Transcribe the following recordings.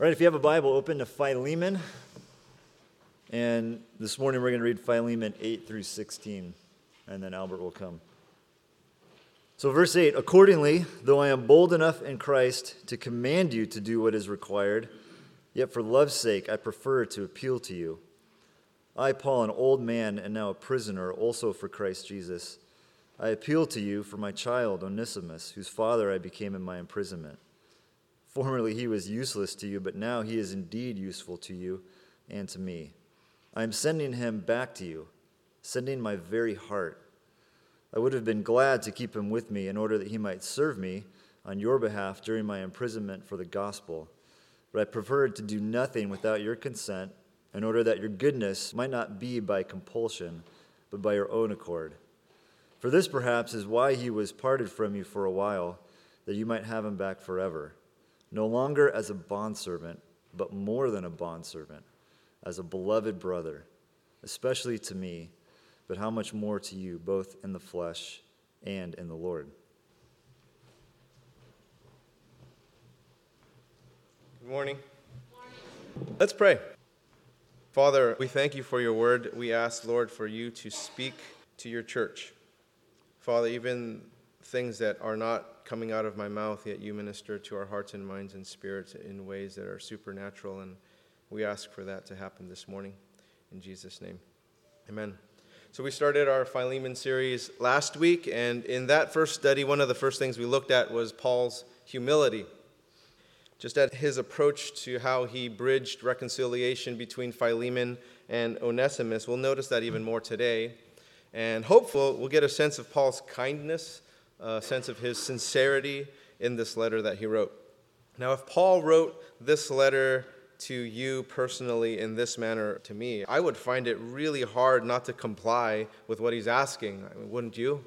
All right, if you have a Bible, open to Philemon. And this morning we're going to read Philemon 8 through 16, and then Albert will come. So, verse 8 Accordingly, though I am bold enough in Christ to command you to do what is required, yet for love's sake I prefer to appeal to you. I, Paul, an old man and now a prisoner, also for Christ Jesus, I appeal to you for my child, Onesimus, whose father I became in my imprisonment. Formerly he was useless to you, but now he is indeed useful to you and to me. I am sending him back to you, sending my very heart. I would have been glad to keep him with me in order that he might serve me on your behalf during my imprisonment for the gospel. But I preferred to do nothing without your consent in order that your goodness might not be by compulsion, but by your own accord. For this perhaps is why he was parted from you for a while, that you might have him back forever, no longer as a bondservant, but more than a bondservant as a beloved brother, especially to me, but how much more to you, both in the flesh and in the Lord. Good morning. morning. Let's pray. Father, we thank you for your word. We ask, Lord, for you to speak to your church. Father, even things that are not coming out of my mouth, yet you minister to our hearts and minds and spirits in ways that are supernatural and we ask for that to happen this morning. In Jesus' name. Amen. So, we started our Philemon series last week, and in that first study, one of the first things we looked at was Paul's humility. Just at his approach to how he bridged reconciliation between Philemon and Onesimus. We'll notice that even more today. And hopefully, we'll get a sense of Paul's kindness, a sense of his sincerity in this letter that he wrote. Now, if Paul wrote this letter to you personally in this manner to me, I would find it really hard not to comply with what he's asking. I mean, wouldn't you?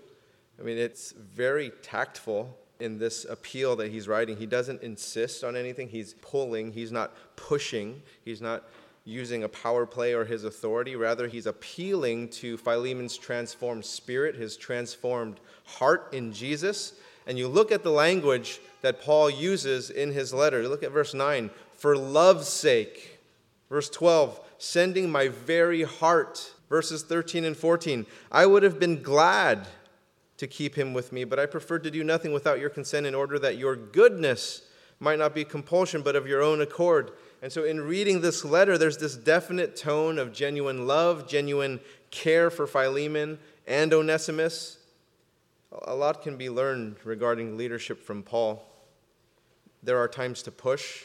I mean, it's very tactful in this appeal that he's writing. He doesn't insist on anything, he's pulling, he's not pushing, he's not using a power play or his authority. Rather, he's appealing to Philemon's transformed spirit, his transformed heart in Jesus. And you look at the language that Paul uses in his letter. Look at verse 9 for love's sake. Verse 12, sending my very heart. Verses 13 and 14, I would have been glad to keep him with me, but I preferred to do nothing without your consent in order that your goodness might not be compulsion, but of your own accord. And so, in reading this letter, there's this definite tone of genuine love, genuine care for Philemon and Onesimus. A lot can be learned regarding leadership from Paul. There are times to push,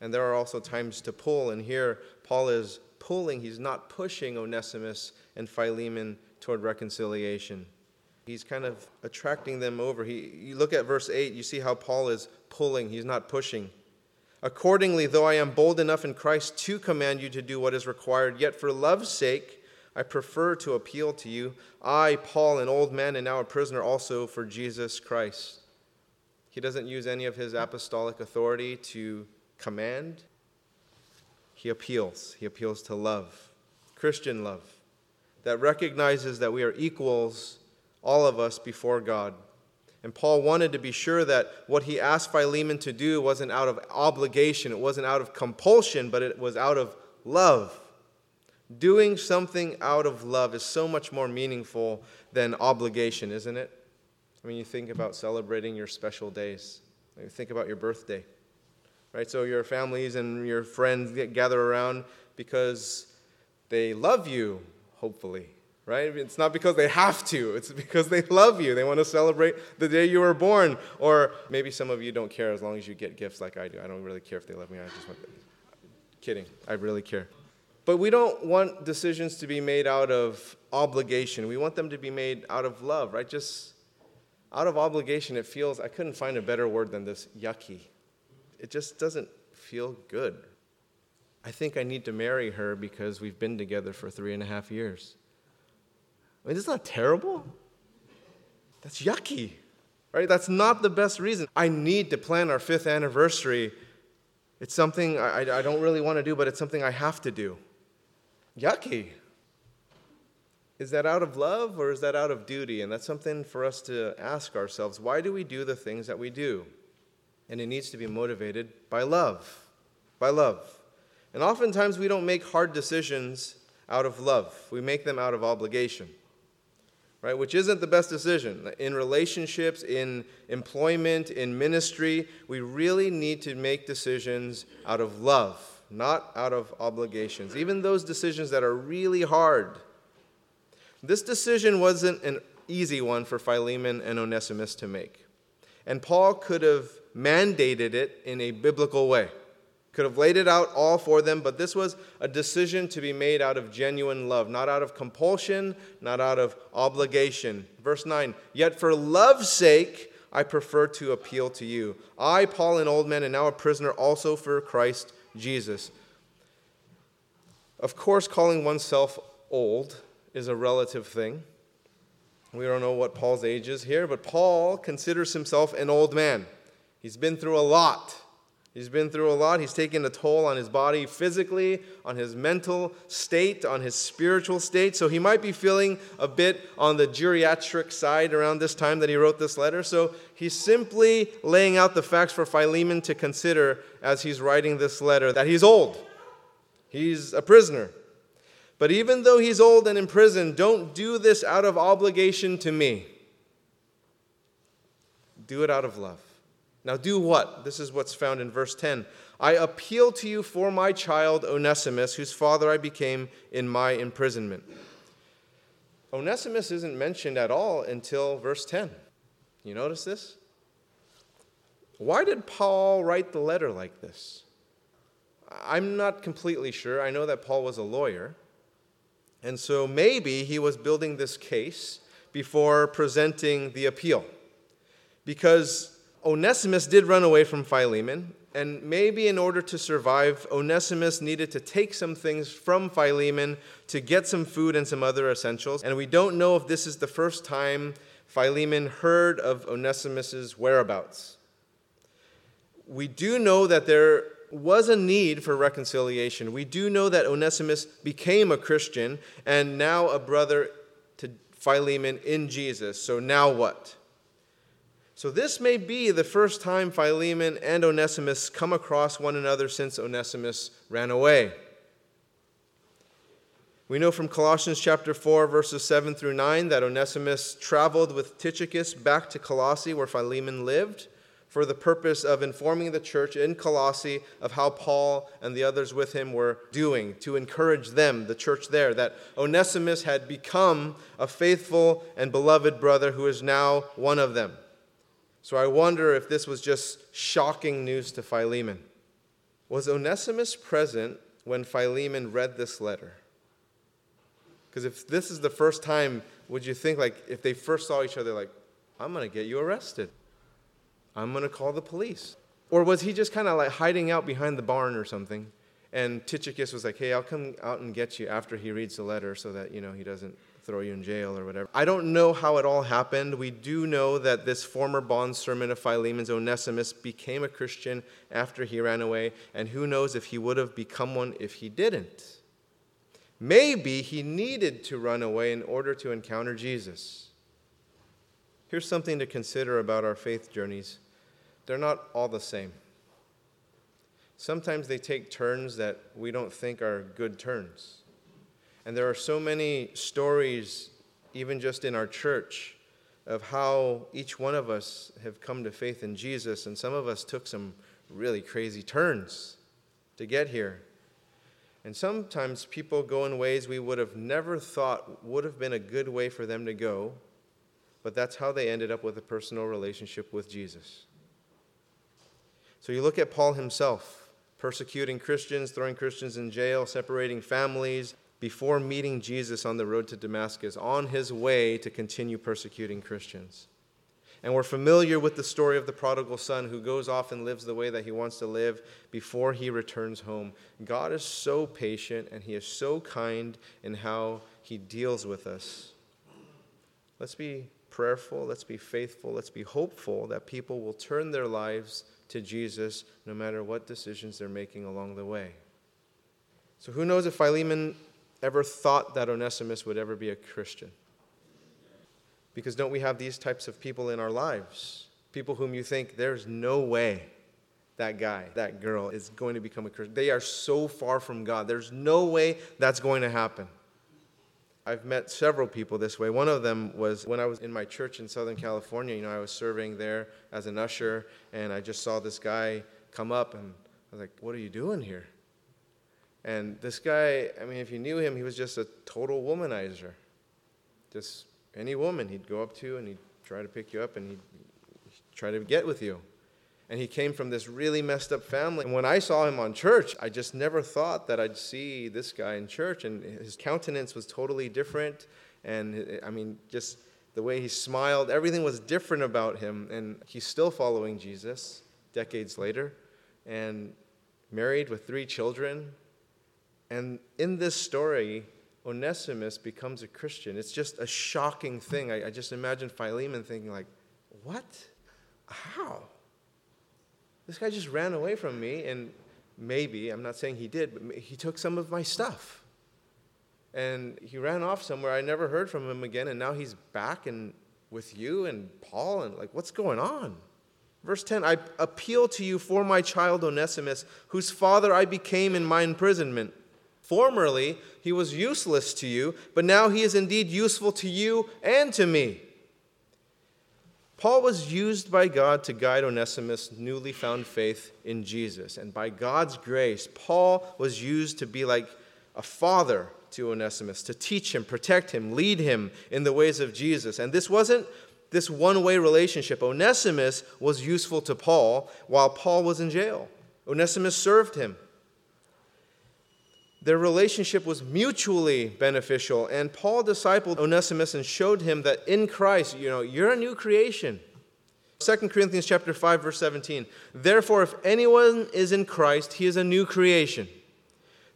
and there are also times to pull. And here, Paul is pulling, he's not pushing Onesimus and Philemon toward reconciliation. He's kind of attracting them over. He, you look at verse 8, you see how Paul is pulling, he's not pushing. Accordingly, though I am bold enough in Christ to command you to do what is required, yet for love's sake, I prefer to appeal to you. I, Paul, an old man and now a prisoner also for Jesus Christ. He doesn't use any of his apostolic authority to command, he appeals. He appeals to love, Christian love, that recognizes that we are equals, all of us, before God. And Paul wanted to be sure that what he asked Philemon to do wasn't out of obligation, it wasn't out of compulsion, but it was out of love. Doing something out of love is so much more meaningful than obligation, isn't it? I mean, you think about celebrating your special days. You think about your birthday right? So your families and your friends get, gather around because they love you, hopefully, right? It's not because they have to, it's because they love you. They want to celebrate the day you were born. Or maybe some of you don't care as long as you get gifts like I do. I don't really care if they love me. I just want them. Kidding. I really care. But we don't want decisions to be made out of obligation. We want them to be made out of love, right? Just out of obligation, it feels, I couldn't find a better word than this yucky it just doesn't feel good. I think I need to marry her because we've been together for three and a half years. I mean, isn't that terrible? That's yucky, right? That's not the best reason. I need to plan our fifth anniversary. It's something I, I don't really want to do, but it's something I have to do. Yucky. Is that out of love or is that out of duty? And that's something for us to ask ourselves. Why do we do the things that we do? and it needs to be motivated by love. by love. And oftentimes we don't make hard decisions out of love, we make them out of obligation. Right, which isn't the best decision. In relationships, in employment, in ministry, we really need to make decisions out of love, not out of obligations. Even those decisions that are really hard. This decision wasn't an easy one for Philemon and Onesimus to make. And Paul could have mandated it in a biblical way could have laid it out all for them, but this was a decision to be made out of genuine love, not out of compulsion, not out of obligation. Verse 9, yet for love's sake, I prefer to appeal to you. I, Paul, an old man, and now a prisoner also for Christ Jesus. Of course, calling oneself old is a relative thing. We don't know what Paul's age is here, but Paul considers himself an old man. He's been through a lot. He's been through a lot. He's taken a toll on his body physically, on his mental state, on his spiritual state. So he might be feeling a bit on the geriatric side around this time that he wrote this letter. So he's simply laying out the facts for Philemon to consider as he's writing this letter that he's old, he's a prisoner. But even though he's old and in prison, don't do this out of obligation to me. Do it out of love. Now, do what? This is what's found in verse 10. I appeal to you for my child Onesimus, whose father I became in my imprisonment. Onesimus isn't mentioned at all until verse 10. You notice this? Why did Paul write the letter like this? I'm not completely sure. I know that Paul was a lawyer. And so maybe he was building this case before presenting the appeal. Because Onesimus did run away from Philemon, and maybe in order to survive, Onesimus needed to take some things from Philemon to get some food and some other essentials. And we don't know if this is the first time Philemon heard of Onesimus's whereabouts. We do know that there was a need for reconciliation. We do know that Onesimus became a Christian and now a brother to Philemon in Jesus. So now what? So, this may be the first time Philemon and Onesimus come across one another since Onesimus ran away. We know from Colossians chapter 4, verses 7 through 9, that Onesimus traveled with Tychicus back to Colossae, where Philemon lived, for the purpose of informing the church in Colossae of how Paul and the others with him were doing, to encourage them, the church there, that Onesimus had become a faithful and beloved brother who is now one of them. So I wonder if this was just shocking news to Philemon. Was Onesimus present when Philemon read this letter? Because if this is the first time, would you think, like, if they first saw each other, like, I'm going to get you arrested? I'm going to call the police. Or was he just kind of like hiding out behind the barn or something? And Tychicus was like, hey, I'll come out and get you after he reads the letter so that, you know, he doesn't throw you in jail or whatever. I don't know how it all happened. We do know that this former bond bondservant of Philemon's, Onesimus, became a Christian after he ran away, and who knows if he would have become one if he didn't. Maybe he needed to run away in order to encounter Jesus. Here's something to consider about our faith journeys they're not all the same. Sometimes they take turns that we don't think are good turns. And there are so many stories, even just in our church, of how each one of us have come to faith in Jesus, and some of us took some really crazy turns to get here. And sometimes people go in ways we would have never thought would have been a good way for them to go, but that's how they ended up with a personal relationship with Jesus. So you look at Paul himself, persecuting Christians, throwing Christians in jail, separating families, before meeting Jesus on the road to Damascus, on his way to continue persecuting Christians. And we're familiar with the story of the prodigal son who goes off and lives the way that he wants to live before he returns home. God is so patient and he is so kind in how he deals with us. Let's be prayerful, let's be faithful, let's be hopeful that people will turn their lives to Jesus no matter what decisions they're making along the way. So, who knows if Philemon ever thought that Onesimus would ever be a Christian. Because don't we have these types of people in our lives? People whom you think there's no way that guy, that girl is going to become a Christian. They are so far from God. There's no way that's going to happen. I've met several people this way. One of them was when I was in my church in Southern California. You know, I was serving there as an usher, and I just saw this guy come up, and I was like, What are you doing here? And this guy, I mean, if you knew him, he was just a total womanizer. Just any woman he'd go up to and he'd try to pick you up and he'd try to get with you. And he came from this really messed up family. And when I saw him on church, I just never thought that I'd see this guy in church. And his countenance was totally different. And I mean, just the way he smiled, everything was different about him. And he's still following Jesus decades later and married with three children. And in this story, Onesimus becomes a Christian. It's just a shocking thing. I, I just imagine Philemon thinking, like, what? How? This guy just ran away from me, and maybe, I'm not saying he did, but he took some of my stuff. And he ran off somewhere. I never heard from him again, and now he's back and with you and Paul, and like, what's going on? Verse 10 I appeal to you for my child Onesimus, whose father I became in my imprisonment. Formerly, he was useless to you, but now he is indeed useful to you and to me. Paul was used by God to guide Onesimus' newly found faith in Jesus. And by God's grace, Paul was used to be like a father to Onesimus, to teach him, protect him, lead him in the ways of Jesus. And this wasn't this one way relationship. Onesimus was useful to Paul while Paul was in jail. Onesimus served him. Their relationship was mutually beneficial, and Paul discipled Onesimus and showed him that in Christ, you know, you're a new creation. 2 Corinthians chapter 5 verse 17. Therefore if anyone is in Christ, he is a new creation.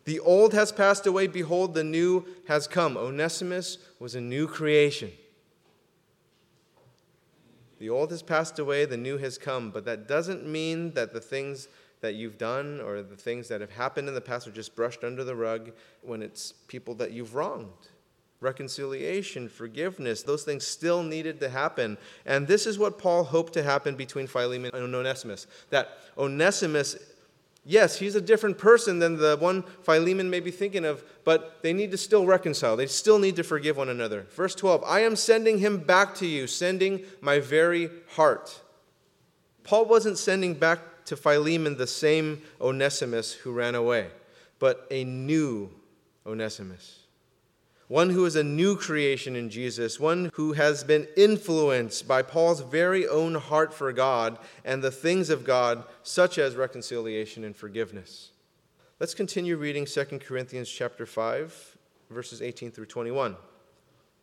The old has passed away, behold the new has come. Onesimus was a new creation. The old has passed away, the new has come, but that doesn't mean that the things that you've done or the things that have happened in the past are just brushed under the rug when it's people that you've wronged. Reconciliation, forgiveness, those things still needed to happen. And this is what Paul hoped to happen between Philemon and Onesimus. That Onesimus, yes, he's a different person than the one Philemon may be thinking of, but they need to still reconcile. They still need to forgive one another. Verse 12 I am sending him back to you, sending my very heart. Paul wasn't sending back to Philemon the same Onesimus who ran away, but a new Onesimus. One who is a new creation in Jesus, one who has been influenced by Paul's very own heart for God and the things of God, such as reconciliation and forgiveness. Let's continue reading 2 Corinthians chapter 5, verses 18 through 21.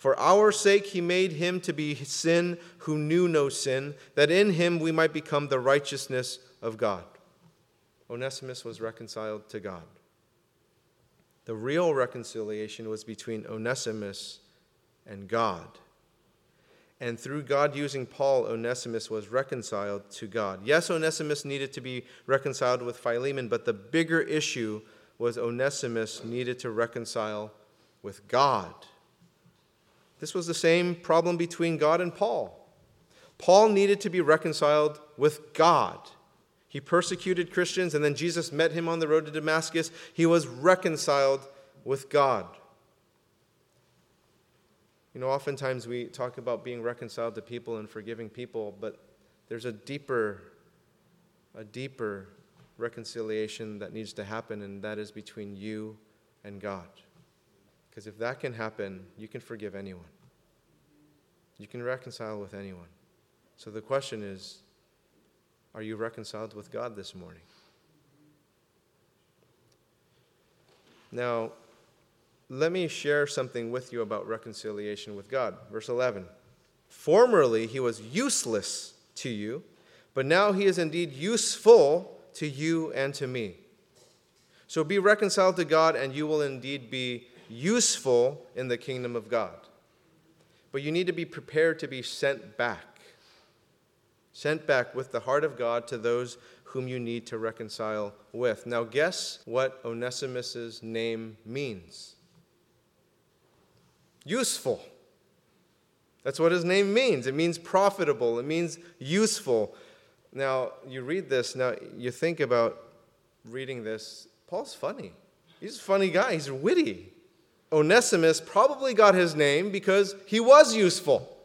For our sake, he made him to be sin who knew no sin, that in him we might become the righteousness of God. Onesimus was reconciled to God. The real reconciliation was between Onesimus and God. And through God using Paul, Onesimus was reconciled to God. Yes, Onesimus needed to be reconciled with Philemon, but the bigger issue was Onesimus needed to reconcile with God. This was the same problem between God and Paul. Paul needed to be reconciled with God. He persecuted Christians, and then Jesus met him on the road to Damascus. He was reconciled with God. You know, oftentimes we talk about being reconciled to people and forgiving people, but there's a deeper, a deeper reconciliation that needs to happen, and that is between you and God. Because if that can happen, you can forgive anyone. You can reconcile with anyone. So the question is are you reconciled with God this morning? Now, let me share something with you about reconciliation with God. Verse 11 Formerly he was useless to you, but now he is indeed useful to you and to me. So be reconciled to God, and you will indeed be useful in the kingdom of God. But you need to be prepared to be sent back. Sent back with the heart of God to those whom you need to reconcile with. Now, guess what Onesimus's name means? Useful. That's what his name means. It means profitable, it means useful. Now, you read this, now you think about reading this. Paul's funny. He's a funny guy, he's witty. Onesimus probably got his name because he was useful.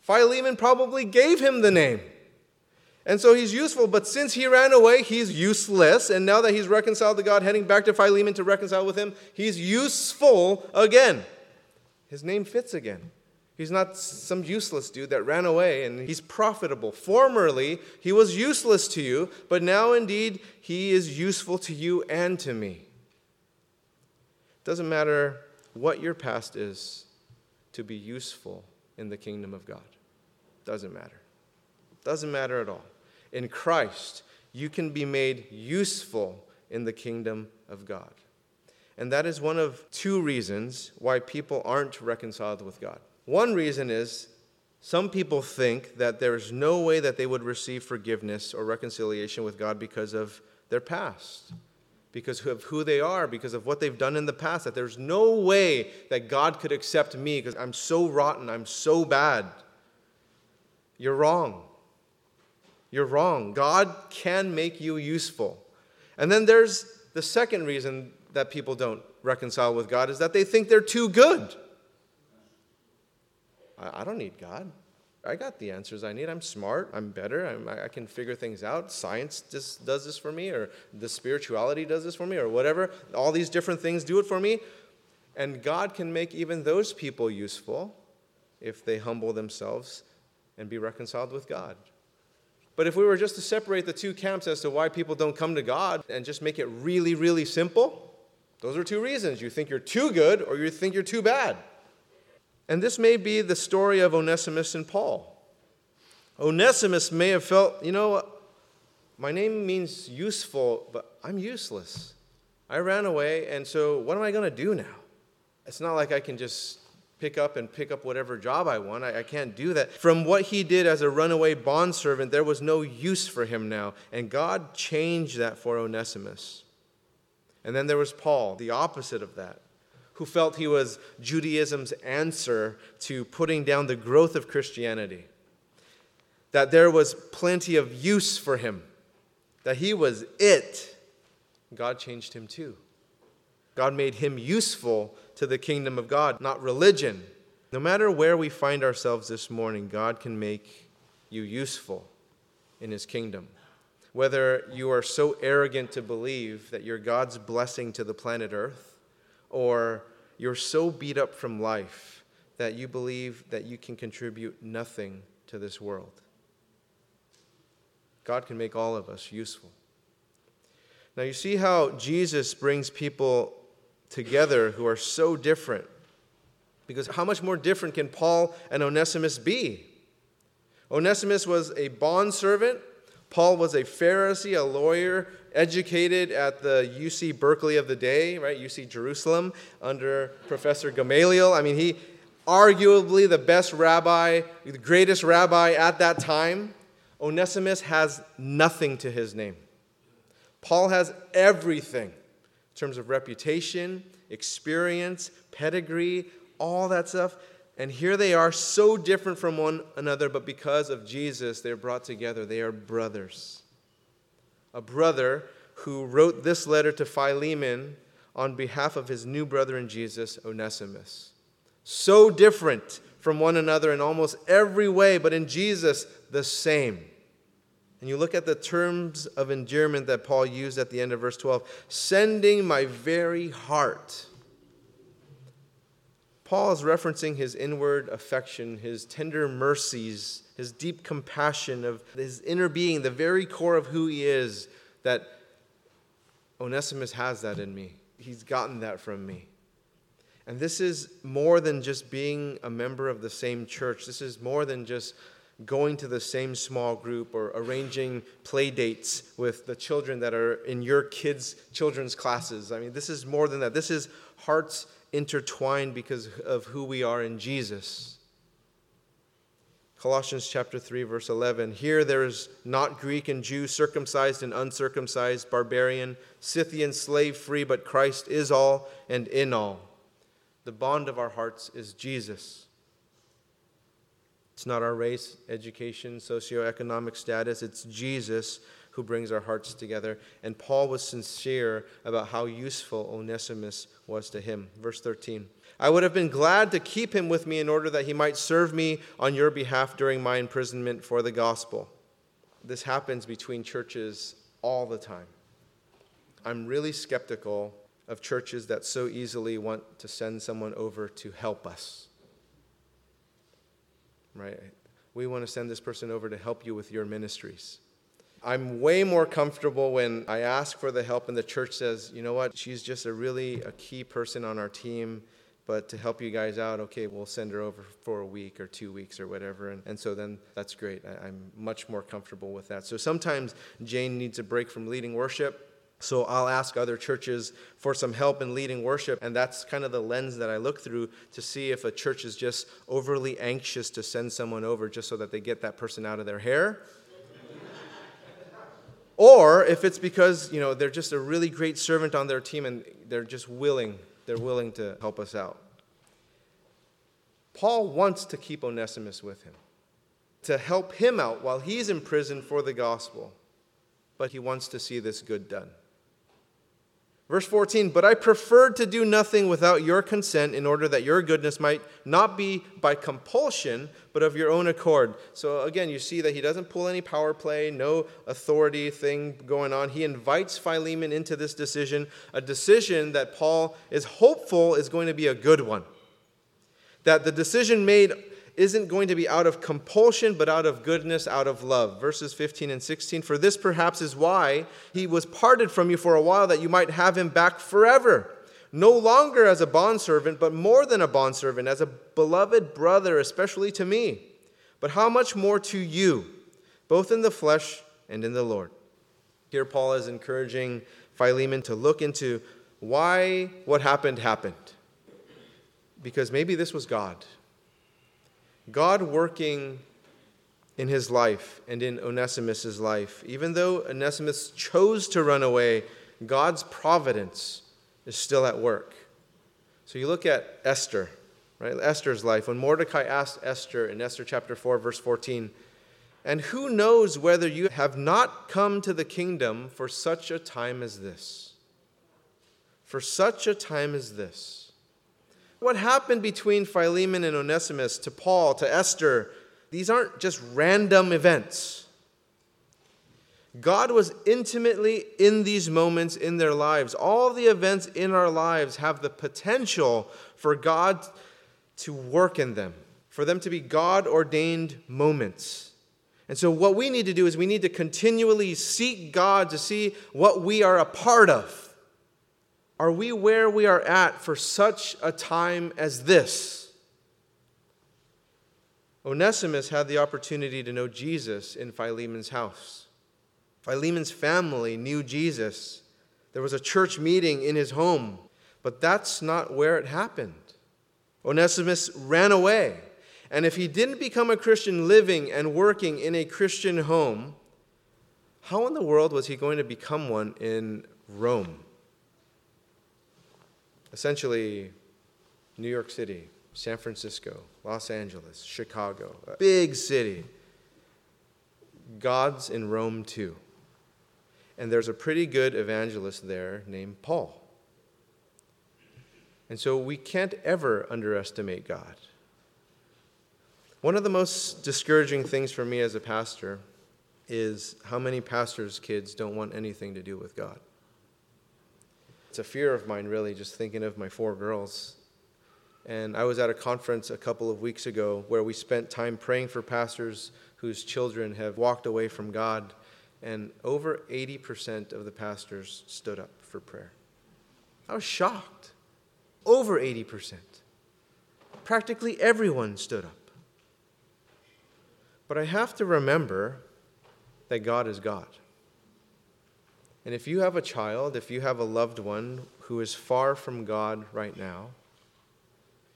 Philemon probably gave him the name. And so he's useful, but since he ran away, he's useless. And now that he's reconciled to God, heading back to Philemon to reconcile with him, he's useful again. His name fits again. He's not some useless dude that ran away and he's profitable. Formerly, he was useless to you, but now indeed he is useful to you and to me. Doesn't matter what your past is to be useful in the kingdom of God. Doesn't matter. Doesn't matter at all. In Christ, you can be made useful in the kingdom of God. And that is one of two reasons why people aren't reconciled with God. One reason is some people think that there's no way that they would receive forgiveness or reconciliation with God because of their past because of who they are, because of what they've done in the past, that there's no way that God could accept me because I'm so rotten, I'm so bad. You're wrong. You're wrong. God can make you useful. And then there's the second reason that people don't reconcile with God is that they think they're too good. I, don't need God. I got the answers I need. I'm smart. I'm better. I'm, i can figure things out. Science just does this for me, or the spirituality does this for me, or whatever. All these different things do it for me. And God can make even those people useful if they humble themselves and be reconciled with God. But if we were just to separate the two camps as to why people don't come to God and just make it really, really simple, those are two reasons. You think you're too good or you think you're too bad. And this may be the story of Onesimus and Paul. Onesimus may have felt, you know, my name means useful, but I'm useless. I ran away, and so what am I going to do now? It's not like I can just pick up and pick up whatever job I want. I, I, can't do that. From what he did as a runaway bondservant, there was no use for him now. And God changed that for Onesimus. And then there was Paul, the opposite of that who felt he was Judaism's answer to putting down the growth of Christianity. That there was plenty of use for him, that he was it. God changed him too. God made him useful to the kingdom of God, not religion. No matter where we find ourselves this morning, God can make you useful in his kingdom. Whether you are so arrogant to believe that you're God's blessing to the planet Earth, or you're so beat up from life that you believe that you can contribute nothing to this world. God can make all of us useful. Now, you see how Jesus brings people together who are so different. Because how much more different can Paul and Onesimus be? Onesimus was a bondservant Paul was a Pharisee, a lawyer, educated at the UC Berkeley of the day, right? UC Jerusalem under Professor Gamaliel. I mean, he arguably the best rabbi, the greatest rabbi at that time. Onesimus has nothing to his name. Paul has everything in terms of reputation, experience, pedigree, all that stuff. And here they are, so different from one another, but because of Jesus, they're brought together. They are brothers. A brother who wrote this letter to Philemon on behalf of his new brother in Jesus, Onesimus. So different from one another in almost every way, but in Jesus, the same. And you look at the terms of endearment that Paul used at the end of verse 12 sending my very heart Paul is referencing his inward affection, his tender mercies, his deep compassion of his inner being, the very core of who he is, that Onesimus has that in me. He's gotten that from me. And this is more than just being a member of the same church. This is more than just going to the same small group or arranging play dates with the children that are in your kids' children's classes. I mean, this is more than that. This is hearts intertwined because of who we are in Jesus. Colossians chapter 3 verse 11 Here there is not Greek and Jew circumcised and uncircumcised barbarian Scythian slave free but Christ is all and in all. The bond of our hearts is Jesus. It's not our race education socioeconomic status. It's Jesus who brings our hearts together. And Paul was sincere about how useful Onesimus was to him verse 13 I would have been glad to keep him with me in order that he might serve me on your behalf during my imprisonment for the gospel. This happens between churches all the time. I'm really skeptical of churches that so easily want to send someone over to help us. Right? We want to send this person over to help you with your ministries. I'm way more comfortable when I ask for the help and the church says, you know what, she's just a really a key person on our team but to help you guys out, okay, we'll send her over for a week or two weeks or whatever. And, and so then that's great. I, I'm much more comfortable with that. So sometimes Jane needs a break from leading worship. So I'll ask other churches for some help in leading worship, and that's kind of the lens that I look through to see if a church is just overly anxious to send someone over just so that they get that person out of their hair. Or if it's because, you know, they're just a really great servant on their team and they're just willing they're willing to help us out. Paul wants to keep Onesimus with him, to help him out while he's in prison for the gospel, but he wants to see this good done. Verse 14, but I preferred to do nothing without your consent in order that your goodness might not be by compulsion, but of your own accord. So again, you see that he doesn't pull any power play, no authority thing going on. He invites Philemon into this decision, a decision that Paul is hopeful is going to be a good one. That the decision made isn't going to be out of compulsion, but out of goodness, out of love. Verses 15 and 16. For this perhaps is why he was parted from you for a while, that you might have him back forever. No longer as a bondservant, but more than a bondservant, as a beloved brother, especially to me. But how much more to you, both in the flesh and in the Lord? Here, Paul is encouraging Philemon to look into why what happened happened. Because maybe this was God. God working in his life and in Onesimus' life. Even though Onesimus chose to run away, God's providence is still at work. So you look at Esther, right? Esther's life. When Mordecai asked Esther in Esther chapter 4, verse 14, and who knows whether you have not come to the kingdom for such a time as this? For such a time as this. What happened between Philemon and Onesimus to Paul, to Esther, these aren't just random events. God was intimately in these moments in their lives. All the events in our lives have the potential for God to work in them, for them to be God ordained moments. And so, what we need to do is we need to continually seek God to see what we are a part of. Are we where we are at for such a time as this? Onesimus had the opportunity to know Jesus in Philemon's house. Philemon's family knew Jesus. There was a church meeting in his home, but that's not where it happened. Onesimus ran away. And if he didn't become a Christian living and working in a Christian home, how in the world was he going to become one in Rome? Essentially New York City, San Francisco, Los Angeles, Chicago, big city. God's in Rome too. And there's a pretty good evangelist there named Paul. And so we can't ever underestimate God. One of the most discouraging things for me as a pastor is how many pastors' kids don't want anything to do with God. It's a fear of mine, really, just thinking of my four girls. And I was at a conference a couple of weeks ago where we spent time praying for pastors whose children have walked away from God. And over 80% of the pastors stood up for prayer. I was shocked. Over 80%. Practically everyone stood up. But I have to remember that God is God. And if you have a child, if you have a loved one who is far from God right now,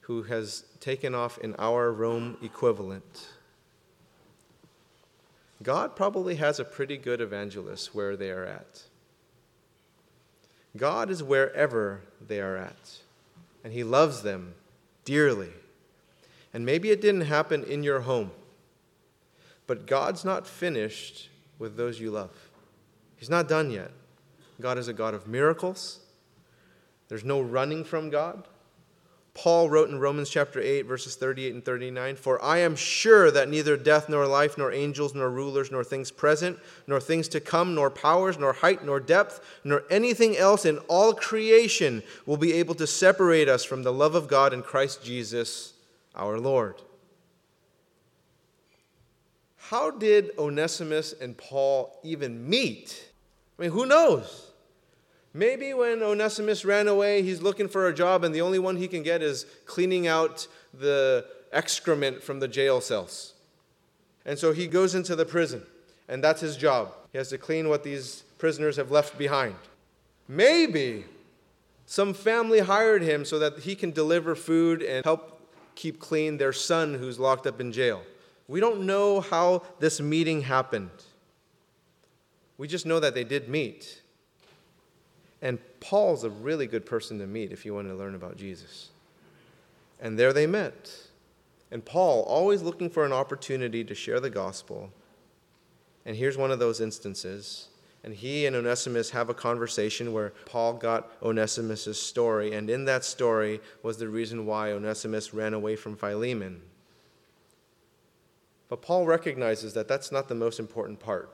who has taken off in our Rome equivalent, God probably has a pretty good evangelist where they are at. God is wherever they are at, and He loves them dearly. And maybe it didn't happen in your home, but God's not finished with those you love. He's not done yet. God is a God of miracles. There's no running from God. Paul wrote in Romans chapter 8, verses 38 and 39 For I am sure that neither death, nor life, nor angels, nor rulers, nor things present, nor things to come, nor powers, nor height, nor depth, nor anything else in all creation will be able to separate us from the love of God in Christ Jesus our Lord. How did Onesimus and Paul even meet? I mean, who knows? Maybe when Onesimus ran away, he's looking for a job, and the only one he can get is cleaning out the excrement from the jail cells. And so he goes into the prison, and that's his job. He has to clean what these prisoners have left behind. Maybe some family hired him so that he can deliver food and help keep clean their son who's locked up in jail. We don't know how this meeting happened. We just know that they did meet. And Paul's a really good person to meet if you want to learn about Jesus. And there they met. And Paul, always looking for an opportunity to share the gospel. And here's one of those instances. And he and Onesimus have a conversation where Paul got Onesimus' story. And in that story was the reason why Onesimus ran away from Philemon. But Paul recognizes that that's not the most important part.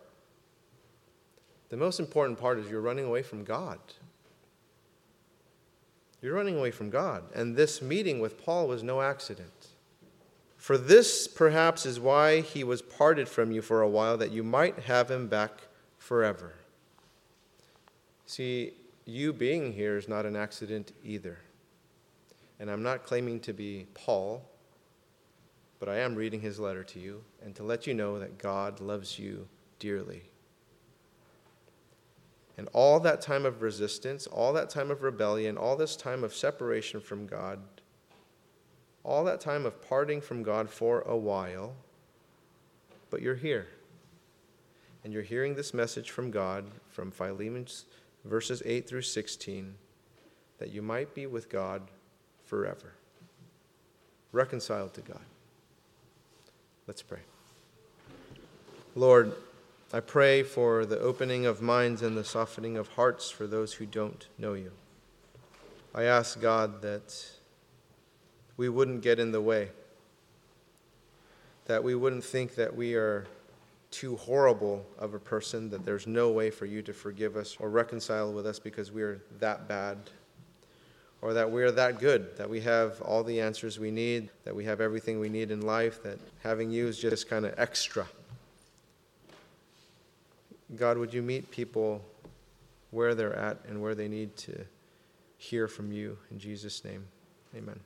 The most important part is you're running away from God. You're running away from God. And this meeting with Paul was no accident. For this, perhaps, is why he was parted from you for a while, that you might have him back forever. See, you being here is not an accident either. And I'm not claiming to be Paul, but I am reading his letter to you and to let you know that God loves you dearly. And all that time of resistance, all that time of rebellion, all this time of separation from God, all that time of parting from God for a while, but you're here. And you're hearing this message from God from Philemon verses 8 through 16 that you might be with God forever, reconciled to God. Let's pray. Lord, I pray for the opening of minds and the softening of hearts for those who don't know you. I ask God that we wouldn't get in the way, that we wouldn't think that we are too horrible of a person, that there's no way for you to forgive us or reconcile with us because we are that bad, or that we are that good, that we have all the answers we need, that we have everything we need in life, that having you is just kind of extra. God, would you meet people where they're at and where they need to hear from you? In Jesus' name, amen.